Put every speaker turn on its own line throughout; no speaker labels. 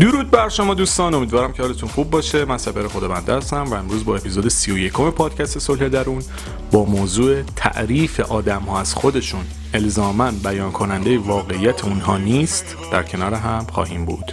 درود بر شما دوستان امیدوارم که حالتون خوب باشه. من سپر خود بنده هستم و امروز با اپیزود 31 پادکست صلح درون با موضوع تعریف آدم ها از خودشون الزامن بیان کننده واقعیت اونها نیست. در کنار هم خواهیم بود.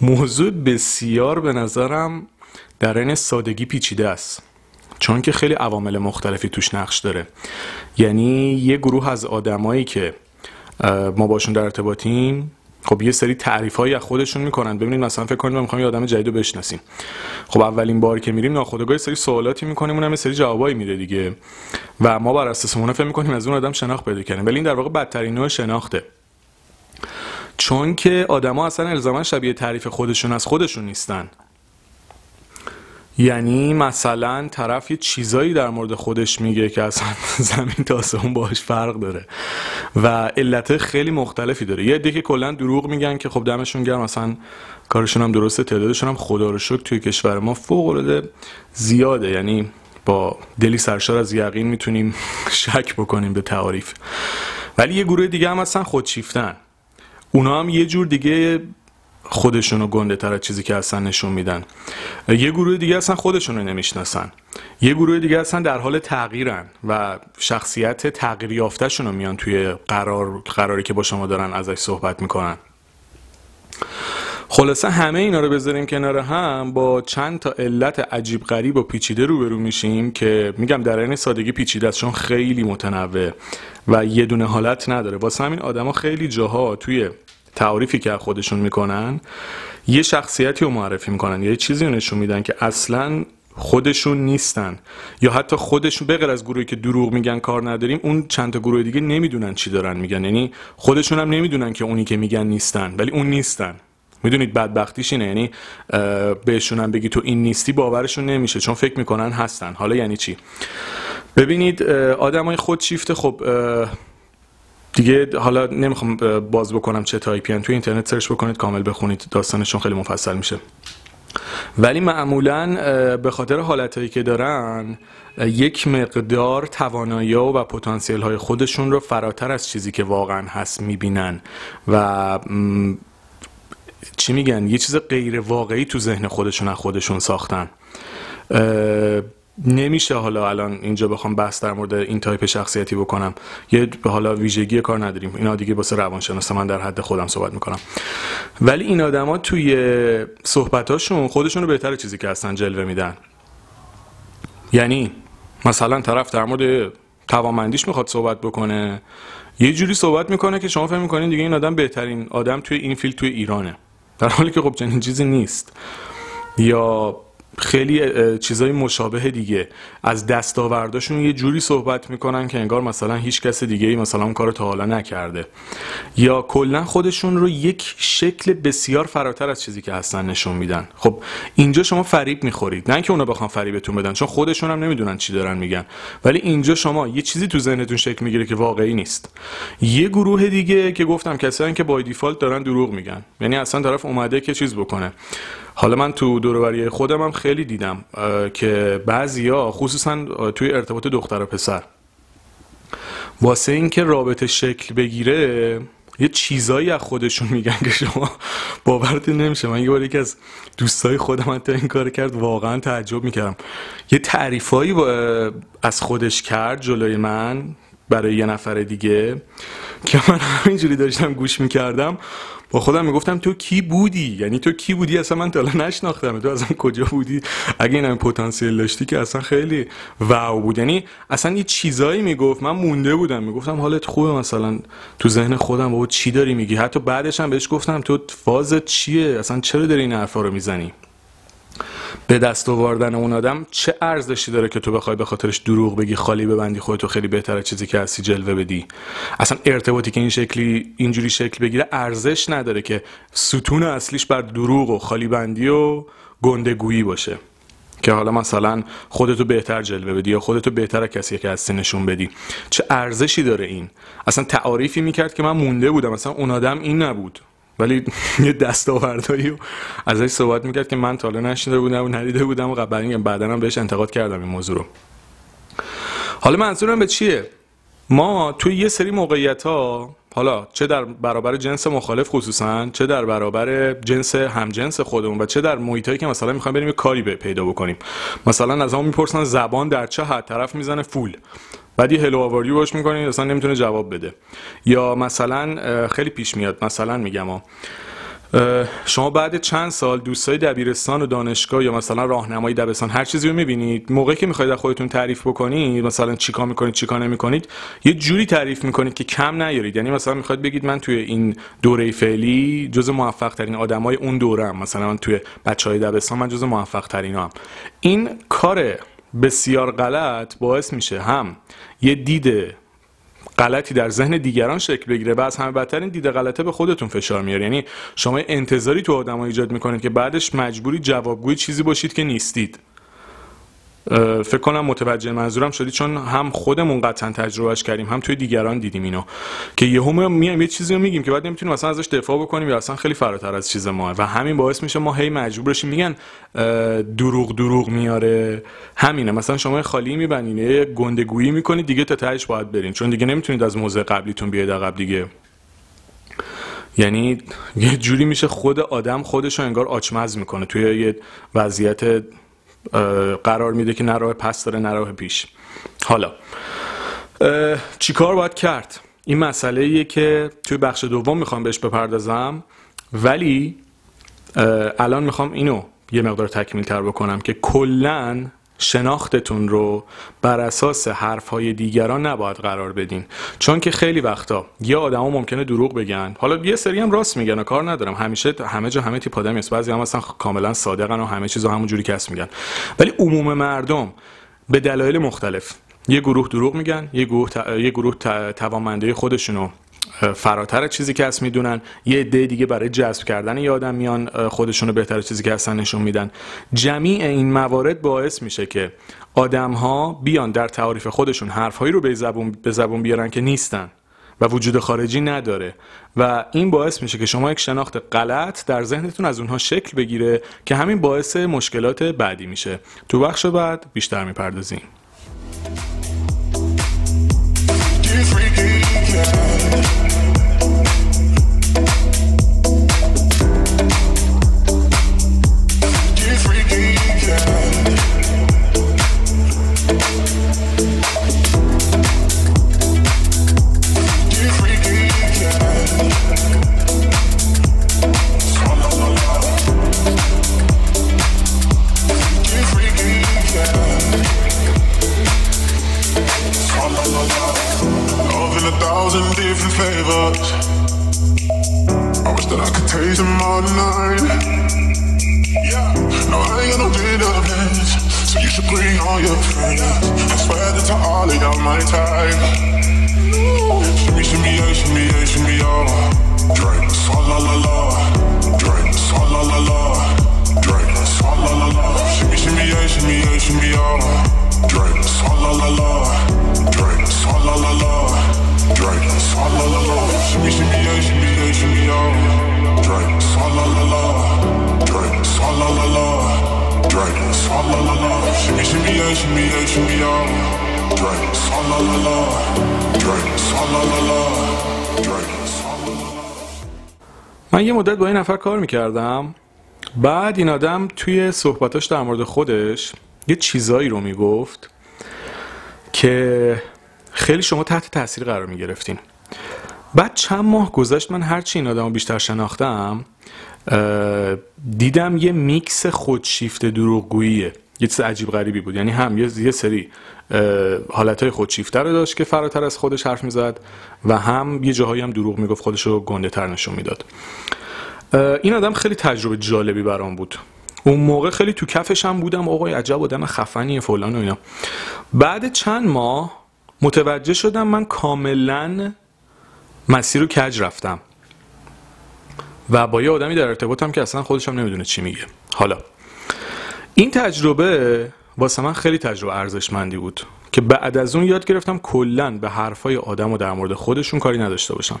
موضوع بسیار به نظرم در این سادگی پیچیده است. چون که خیلی عوامل مختلفی توش نقش داره. یعنی یه گروه از آدمایی که ما باشون در ارتباطیم خب یه سری تعریف هایی از خودشون می‌کنن. ببینید مثلا فکر کنید ما می‌خوایم یه آدم جدید رو بشناسیم. خب اولین بار که میریم ناخودآگاه سری سوالاتی می‌کنیم اونم یه سری جوابایی میده دیگه. و ما بر اساس اون فکر می‌کنیم از اون آدم شناخت پیدا کردیم. ولی این در واقع بدترین نوع شناخته. چون که آدما اصلا الزاما شبیه تعریف خودشون از خودشون نیستن. یعنی مثلا طرف یه چیزایی در مورد خودش میگه که اصلا زمین تا آسمون باهاش فرق داره و علت خیلی مختلفی داره. یه دیگه کلا دروغ میگن که خب دمشون گرم مثلا کارشون هم درسته تعدادشون هم خدا رو شکر توی کشور ما فوق العاده زیاده. یعنی با دلی سرشار از یقین می‌تونیم شک بکنیم به تعاریف. ولی یه گروه دیگه هم اصلا خودشیفتن. اونا هم یه جور دیگه خودشونو گنده تر از چیزی که اصلا نشون میدن. یه گروه دیگه اصلا خودشونو نمی‌شناسن. یه گروه دیگه اصلا در حال تغییرن و شخصیت تغییر یافتهشون میان توی قرار قراری که با شما دارن ازش صحبت می‌کنن. خلاصه همه اینا رو بذاریم کنار هم با چند تا علت عجیب غریب و پیچیده روبرو میشیم که میگم در این سادگی پیچیده است چون خیلی متنوع و یه دونه حالت نداره. واسه همین آدما خیلی جاها توی تعریفی که خودشون می‌کنن یه شخصیتی رو معرفی می‌کنن یه چیزی رو نشون میدن که اصلا خودشون نیستن. یا حتی خودشون بغیر از گروهی که دروغ میگن کار نداریم اون چند تا گروه دیگه نمی‌دونن چی دارن میگن. یعنی خودشون هم نمی‌دونن که اونی که میگن نیستن ولی اون نیستن. می‌دونید بدبختیش اینه یعنی بهشون هم بگی تو این نیستی باورشون نمیشه چون فکر می‌کنن هستن. حالا یعنی چی؟ ببینید آدمای خودشیفته خب دیگه حالا نمی‌خوام باز بکنم چه تایپی توی اینترنت search بکنید کامل بخونید داستانشون خیلی مفصل میشه. ولی معمولا به خاطر حالتهایی که دارن یک مقدار توانایی و پتانسیل های خودشون رو فراتر از چیزی که واقعا هست می‌بینن. و چی میگن؟ یه چیز غیر واقعی تو ذهن خودشون از خودشون ساختن. نمیشه حالا الان اینجا بخوام بحث در مورد این تایپ شخصیتی بکنم. یه حالا ویژگی کار نداریم. اینا دیگه واسه روانشناس من در حد خودم صحبت می‌کنم. ولی این آدما توی صحبتاشون خودشون رو بهتر چیزی که هستن جلوه میدن. یعنی مثلا طرف در مورد توانمندیش می‌خواد صحبت بکنه. یه جوری صحبت می‌کنه که شما فهم می‌کنین دیگه این آدم بهترین آدم توی این field توی ایرانه. در حالی که خب چنین چیزی نیست. یا خیلی چیزای مشابه دیگه. از دستاورداشون یه جوری صحبت می‌کنن که انگار مثلا هیچ کس دیگه ای مثلا اون کار تا حالا نکرده. یا کلا خودشون رو یک شکل بسیار فراتر از چیزی که هستن نشون میدن. خب اینجا شما فریب می‌خورید. نه که اونا بخوام فریبتون بدن چون خودشون هم نمی‌دونن چی دارن میگن. ولی اینجا شما یه چیزی تو ذهنتون شکل می‌گیره که واقعی نیست. یه گروه دیگه که گفتم کسایی که با دیفالت دارن دروغ میگن. یعنی اصلا طرف اومده که چیز بکنه. حالا من تو دوروبری خودم هم خیلی دیدم که بعضیا خصوصا توی ارتباط دختر و پسر واسه اینکه رابطه شکل بگیره یه چیزایی از خودشون میگن که شما باورتون نمیشه. من یه بار یکی از دوستای خودم حتی این کار کرد واقعا تعجب می‌کردم. یه تعریفایی از خودش کرد جلوی من. برای یه نفر دیگه که من همینجوری داشتم گوش می‌کردم با خودم می‌گفتم تو کی بودی؟ یعنی تو کی بودی؟ اصلا من تا نشناختم تو اصلا کجا بودی؟ اگه این پتانسیل داشتی که اصلا خیلی واو بود. یعنی اصلا یه چیزایی می‌گفت. من مونده بودم. می‌گفتم حالت خوبه مثلا. تو ذهن خودم بابا چی داری میگی؟ حتی بعدش هم بهش گفتم تو فازت چیه؟ اصلا چرا داری این حرفا رو می‌زنی؟ به دست آوردن اون آدم چه ارزشی داره که تو بخوای به خاطرش دروغ بگی خالی ببندی خودتو خیلی بهتره چیزی که هستی جلوه بدی؟ اصلا ارتباطی که این شکلی اینجوری شکل بگیره ارزش نداره که ستون اصلیش بر دروغ و خالی بندی و گندگویی باشه. که حالا مثلا خودتو بهتر جلوه بدی یا خودتو بهتر کسی که هستی نشون بدی. چه ارزشی داره این؟ اصلا تعاریفی می‌کرد که من مونده بودم. مثلا اون آدم این نبود. ولی یه دستاوردهایی ازش صحبت می‌کرد که من تا نشنیده بودم و ندیده بودم و قبلا بعدا هم بهش انتقاد کردم این موضوع رو. حالا منظورم به چیه؟ ما توی یه سری موقعیت ها حالا چه در برابر جنس مخالف خصوصا چه در برابر جنس همجنس خودمون و چه در محیطایی که مثلا می‌خوایم بریم یه کاری پیدا بکنیم. مثلا از همون می‌پرسن زبان در چه حد طرف می‌زنه فول. بعد یه هلو آواریو باش می‌کنید اصلا نمی‌تونه جواب بده. یا مثلا خیلی پیش میاد. مثلا میگم شما بعد چند سال دوستای دبیرستان و دانشگاه یا مثلا راهنمای دبستان هر چیزی رو می‌بینید. موقعی که می‌خواید خودتون تعریف بکنید مثلا چیکار می‌کنید چیکار نمی‌کنید یه جوری تعریف می‌کنید که کم نیارید. یعنی مثلا می‌خواید بگید من توی این دوره فعلی جز موفق ترین آدمای اون دوره هم مثلا من توی بچهای دبستان من جز موفق ترین هم این کار بسیار غلط باعث میشه هم یه دید غلطی در ذهن دیگران شکل بگیره و از همه بدتر این دید غلطه به خودتون فشار میاره. یعنی شما انتظاری تو آدم ایجاد می‌کنید که بعدش مجبوری جوابگوی چیزی باشید که نیستید. فکر کنم متوجه منظورم شدی چون هم خودمون قطعا تجربهش کردیم هم توی دیگران دیدیم اینو. که یهو میایم یه چیزی رو میگیم که بعد نمی‌تونیم مثلا ازش دفاع بکنیم یا اصلا خیلی فراتر از چیز ما. و همین باعث میشه ما هی مجبور بشیم. میگن دروغ دروغ میاره. همینه. مثلا شما خالی میبنین یه گندگویی می‌کنید دیگه تا تهش باید برین. چون دیگه نمی‌تونید از موضع قبلیتون بیاید عقب دیگه. یعنی یه جوری میشه خود آدم خودش رو انگار آچمز می‌کنه. توی یه وضعیت قرار میده که نراه پس داره نراه پیش. حالا چیکار باید کرد؟ این مسئله ایه که توی بخش دوم می‌خوام بهش بپردازم ولی الان می‌خوام اینو یه مقدار تکمیل تر بکنم که کلا شناختتون رو بر اساس حرفهای دیگران نباید قرار بدین. چون که خیلی وقتا یه آدما ممکنه دروغ بگن. حالا یه سری هم راست میگن و کار ندارم. همیشه همه جا همه تیپ آدمی است بعضی هم اصلا کاملا صادقن و همه چیزو همونجوری کس میگن. ولی عموم مردم به دلایل مختلف یه گروه دروغ میگن یه گروه, یه گروه توانمنده خودشونو فراتر چیزی که هست می‌دونن. یه عده دیگه برای جذب کردن یه آدم میان خودشونو بهتر چیزی که هستن نشون میدن. جمیع این موارد باعث میشه که آدم ها بیان در تعاریف خودشون حرفهایی رو به زبون, به زبون بیارن که نیستن و وجود خارجی نداره. و این باعث میشه که شما یک شناخت غلط در ذهنتون از اونها شکل بگیره که همین باعث مشکلات بعدی میشه. تو بخش بعد بیشتر می‌پردازیم.
online. Yeah. No, I ain't got no database, so you should bring all your friends. I swear that to all of y'all my time. Shimmy, shimmy, yeah, shimmy, yeah, shimmy, all Drink, sa la la la. Drink, sa la la la. Drink, sa la la la. Shimmy, shimmy, yeah, shimmy, yeah, shimmy, all Drink, sa la la la. Drink, sa la la la. Drink, sa la la la.
من یه مدت با این نفر کار می‌کردم. بعد این آدم توی صحبتاش در مورد خودش یه چیزایی رو می‌گفت که خیلی شما تحت تاثیر قرار می گرفتین بعد چند ماه گذشت من هرچی این آدم بیشتر شناختم دیدم یه میکس خودشیفته دروغگوییه. یه چیز عجیب غریبی بود. یعنی هم یه سری حالتهای خودشیفته رو داشت که فراتر از خودش حرف می‌زد و هم یه جاهایی هم دروغ می‌گفت خودش رو گنده تر نشون می‌داد. این آدم خیلی تجربه جالبی برام بود. اون موقع خیلی تو کفش هم بودم آقای عجب آدم خفنیه فلان و اینا. بعد چند ماه متوجه شدم من کاملا مسیر رو کج رفتم. و با یه آدمی در ارتباطم که اصلا خودش هم نمی‌دونه چی میگه. حالا این تجربه واسه من خیلی تجربه ارزشمندی بود که بعد از اون یاد گرفتم کلا به حرفای آدم و در مورد خودشون کاری نداشته باشم.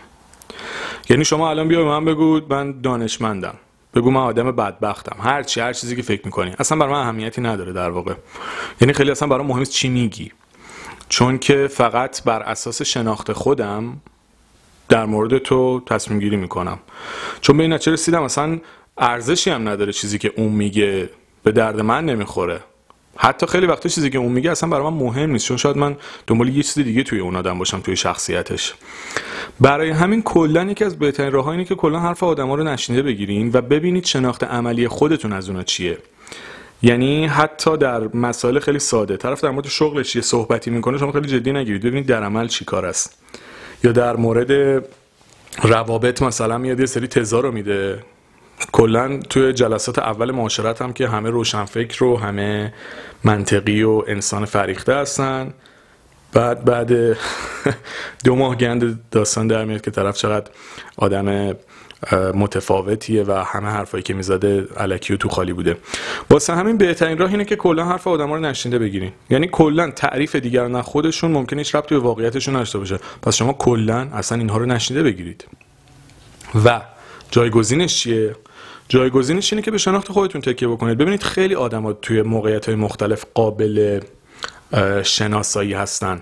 یعنی شما الان بیا من بگو من دانشمندم. بگو من آدم بدبختم. هر چی هر چیزی که فکر می‌کنی. اصلا برای من اهمیتی نداره در واقع. یعنی خیلی اصلا برای مهم چی میگی. چون که فقط بر اساس شناخت خودم در مورد تو تصمیم گیری می‌کنم. چون به این نتیجه رسیدم اصلا ارزشی هم نداره چیزی که اون میگه. به درد من نمی‌خوره. حتی خیلی وقتا چیزی که اون میگه اصلا برای من مهم نیست چون شاید من دنبال یه چیز دیگه توی اون آدم باشم توی شخصیتش. برای همین کلا یکی از بهترین راهها اینه که کلا حرف آدما رو نشنیده بگیرین و ببینید شناخت عملی خودتون از اونا چیه. یعنی حتی در مسائل خیلی ساده طرف در مورد شغلش یه صحبتی می‌کنه شما خیلی جدی نگیرید ببینید در عمل چی کار است. یا در مورد روابط مثلا میاد یه سری تزا رو میده. کلا توی جلسات اول معاشرت هم که همه روشنفکر و همه منطقی و انسان فریخته هستن. بعد بعد دو ماه گند داستان در میاد که طرف چقدر آدم متفاوتیه و همه حرفایی که می‌زده علکی و تو خالی بوده. واسه همین بهترین راه اینه که کلا حرف آدما رو نشینده بگیرین. یعنی کلا تعریف دیگران خودشون ممکنه هیچ ربطی به واقعیتشون نداشته باشه. پس شما کلا اصلا اینها رو نشینده بگیرید. و جایگزینش چیه؟ جایگزینش اینه که به شناخت خودتون تکیه بکنید. ببینید خیلی آدما توی موقعیت های مختلف قابل شناسایی هستن.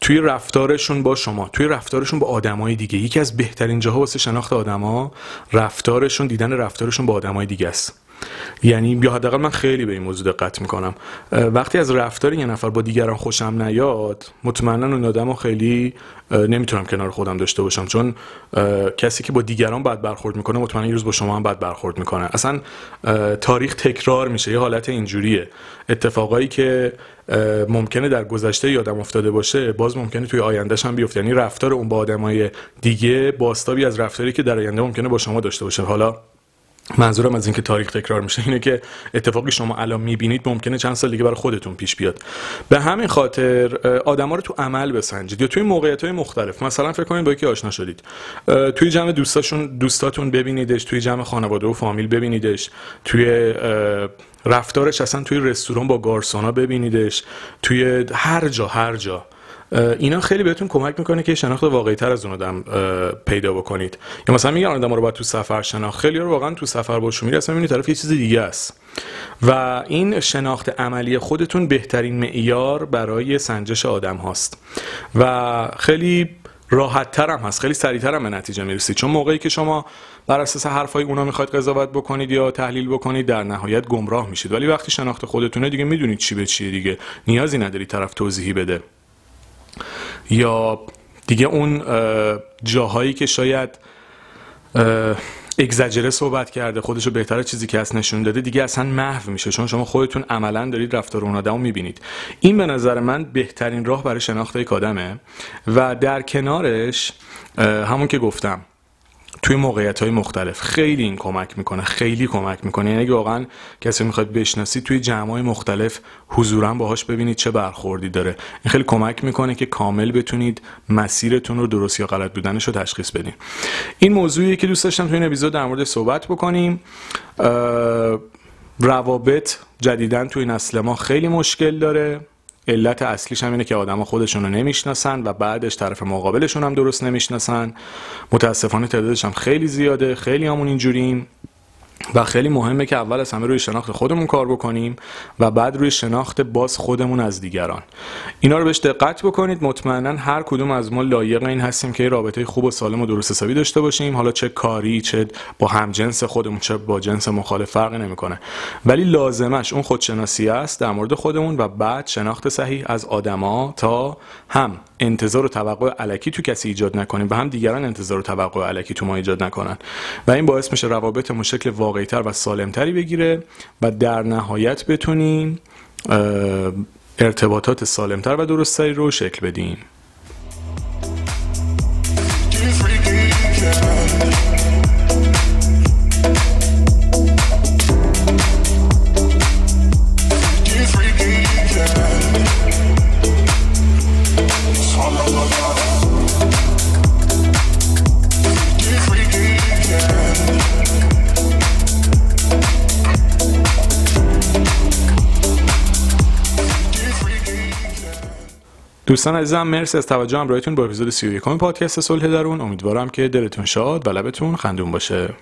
توی رفتارشون با شما توی رفتارشون با آدمای دیگه. یکی از بهترین جاها واسه شناخت آدما رفتارشون دیدن رفتارشون با آدمای دیگه است. یعنی یا حداقل من خیلی به این موضوع دقت می‌کنم. وقتی از رفتار یه نفر با دیگران خوشم نیاد مطمئنا اون آدمو خیلی نمی‌تونم کنار خودم داشته باشم. چون کسی که با دیگران بد برخورد می‌کنه مطمئنا یه روز با شما هم بد برخورد می‌کنه. اصلا تاریخ تکرار میشه یه حالت اینجوریه. اتفاقایی که ممکنه در گذشته یادم افتاده باشه باز ممکنه توی آیندهش هم بیفته. یعنی رفتار اون با آدمای دیگه باستابی از رفتاری که در آینده ممکنه با شما داشته باشه. حالا منظورم از اینکه تاریخ تکرار میشه اینه که اتفاقی شما الان می‌بینید ممکنه چند سال دیگه برای خودتون پیش بیاد. به همین خاطر آدما رو تو عمل بسنجید یا توی موقعیت های مختلف مثلا فکر کنید با یکی آشنا شدید. توی جمع دوستاشون دوستاتون ببینیدش توی جمع خانواده و فامیل ببینیدش توی رفتارش اصلا توی رستوران با گارسونا ببینیدش توی هر جا هر جا. اینا خیلی بهتون کمک می‌کنه که شناخت واقعی تر از اون آدم پیدا بکنید. یا مثلا میگن آدم رو باید تو سفر شناخت. خیلی رو واقعا تو سفر باشون میره اصلا طرف یه چیز دیگه است. و این شناخت عملی خودتون بهترین معیار برای سنجش آدم هاست. و خیلی راحت تر هم هست خیلی سریعتر هم به نتیجه می‌رسید. چون موقعی که شما بر اساس حرفای اونا می‌خواید قضاوت بکنید یا تحلیل بکنید در نهایت گمراه میشید. ولی وقتی شناخت خودتونه دیگه می‌دونید چی به چیه دیگه. نیازی نداری طرف توضیحی بده. یا دیگه اون جاهایی که شاید اگزجره صحبت کرده خودش رو بهتر چیزی که از نشون داده دیگه اصلا محو میشه. چون شما خودتون عملا دارید رفتار اون آدم می‌بینید. این به نظر من بهترین راه برای شناخت یک آدمه. و در کنارش همون که گفتم توی موقعیت های مختلف خیلی این کمک می‌کنه خیلی کمک می‌کنه. یعنی واقعا کسی می‌خواد بشناسید توی جمع های مختلف حضورا باهاش ببینید چه برخوردی داره. این خیلی کمک می‌کنه که کامل بتونید مسیرتون رو درست یا غلط بودنش رو تشخیص بدین. این موضوعی که دوست داشتم توی این اپیزود در مورد صحبت بکنیم. روابط جدیدن توی نسل ما خیلی مشکل داره. علت اصلیش هم اینه که آدما خودشون رو نمی‌شناسن و بعدش طرف مقابلشون هم درست نمی‌شناسن. متاسفانه تعدادش هم خیلی زیاده خیلی همون اینجوریم. و خیلی مهمه که اول از همه روی شناخت خودمون کار بکنیم و بعد روی شناخت باز خودمون از دیگران. اینا رو بهش دقت بکنید. مطمئنا هر کدوم از ما لایق این هستیم که رابطه خوب و سالم و درست حسابی داشته باشیم. حالا چه کاری چه با همجنس خودمون چه با جنس مخالف فرقی نمی‌کنه. ولی لازمش اون خودشناسی است در مورد خودمون و بعد شناخت صحیح از آدما تا هم. انتظار و توقع علکی تو کسی ایجاد نکنیم و هم دیگران انتظار و توقع علکی تو ما ایجاد نکنن. و این باعث میشه روابطمون شکل واقعیتر و سالمتری بگیره و در نهایت بتونیم ارتباطات سالمتر و درستتری رو شکل بدیم. دوستان عزیزم مرسی از توجه همراهتون با اپیزود 31 پادکست صلح درون. امیدوارم که دلتون شاد و لبتون خندون باشه.